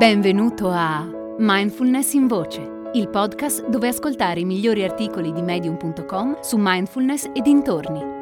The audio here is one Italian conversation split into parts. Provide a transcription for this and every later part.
Benvenuto a Mindfulness in Voce, il podcast dove ascoltare i migliori articoli di medium.com su mindfulness e dintorni.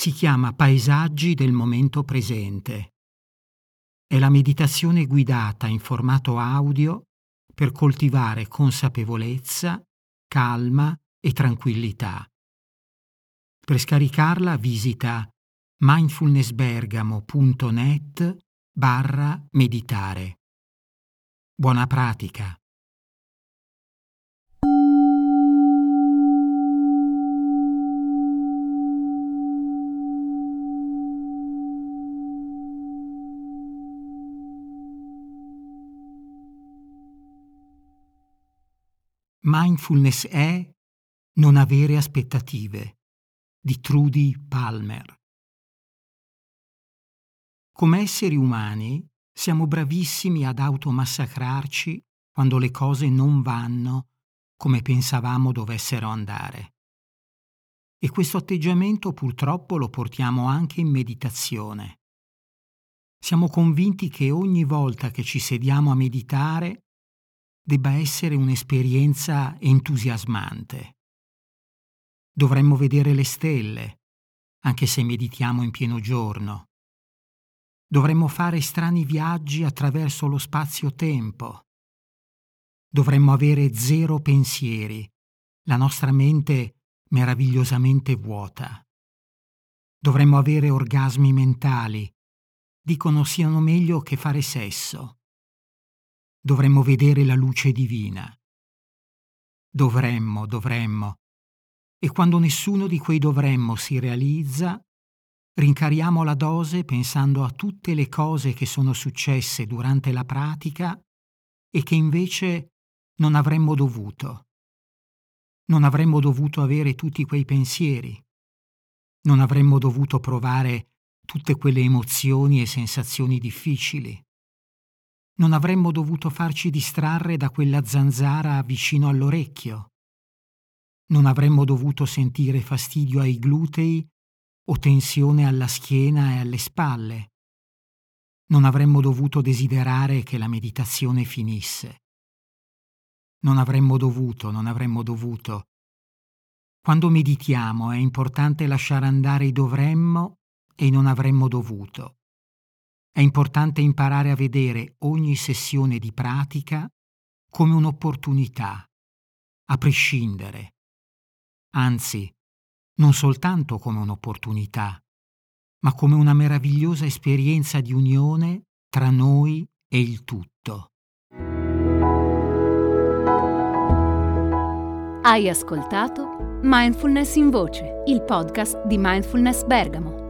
Si chiama Paesaggi del momento presente. È la meditazione guidata in formato audio per coltivare consapevolezza, calma e tranquillità. Per scaricarla visita mindfulnessbergamo.net barra meditare. Buona pratica! Mindfulness è non avere aspettative di Trudy Palmer. Come esseri umani siamo bravissimi ad automassacrarci quando le cose non vanno come pensavamo dovessero andare. E questo atteggiamento purtroppo lo portiamo anche in meditazione. Siamo convinti che ogni volta che ci sediamo a meditare debba essere un'esperienza entusiasmante. Dovremmo vedere le stelle, anche se meditiamo in pieno giorno. Dovremmo fare strani viaggi attraverso lo spazio-tempo. Dovremmo avere zero pensieri, la nostra mente meravigliosamente vuota. Dovremmo avere orgasmi mentali. Dicono siano meglio che fare sesso dovremmo vedere la luce divina. Dovremmo, dovremmo. E quando nessuno di quei dovremmo si realizza, rincariamo la dose pensando a tutte le cose che sono successe durante la pratica e che invece non avremmo dovuto. Non avremmo dovuto avere tutti quei pensieri. Non avremmo dovuto provare tutte quelle emozioni e sensazioni difficili non avremmo dovuto farci distrarre da quella zanzara vicino all'orecchio. Non avremmo dovuto sentire fastidio ai glutei o tensione alla schiena e alle spalle. Non avremmo dovuto desiderare che la meditazione finisse. Non avremmo dovuto, non avremmo dovuto. Quando meditiamo è importante lasciare andare i dovremmo e i non avremmo dovuto. È importante imparare a vedere ogni sessione di pratica come un'opportunità, a prescindere. Anzi, non soltanto come un'opportunità, ma come una meravigliosa esperienza di unione tra noi e il tutto. Hai ascoltato Mindfulness in Voce, il podcast di Mindfulness Bergamo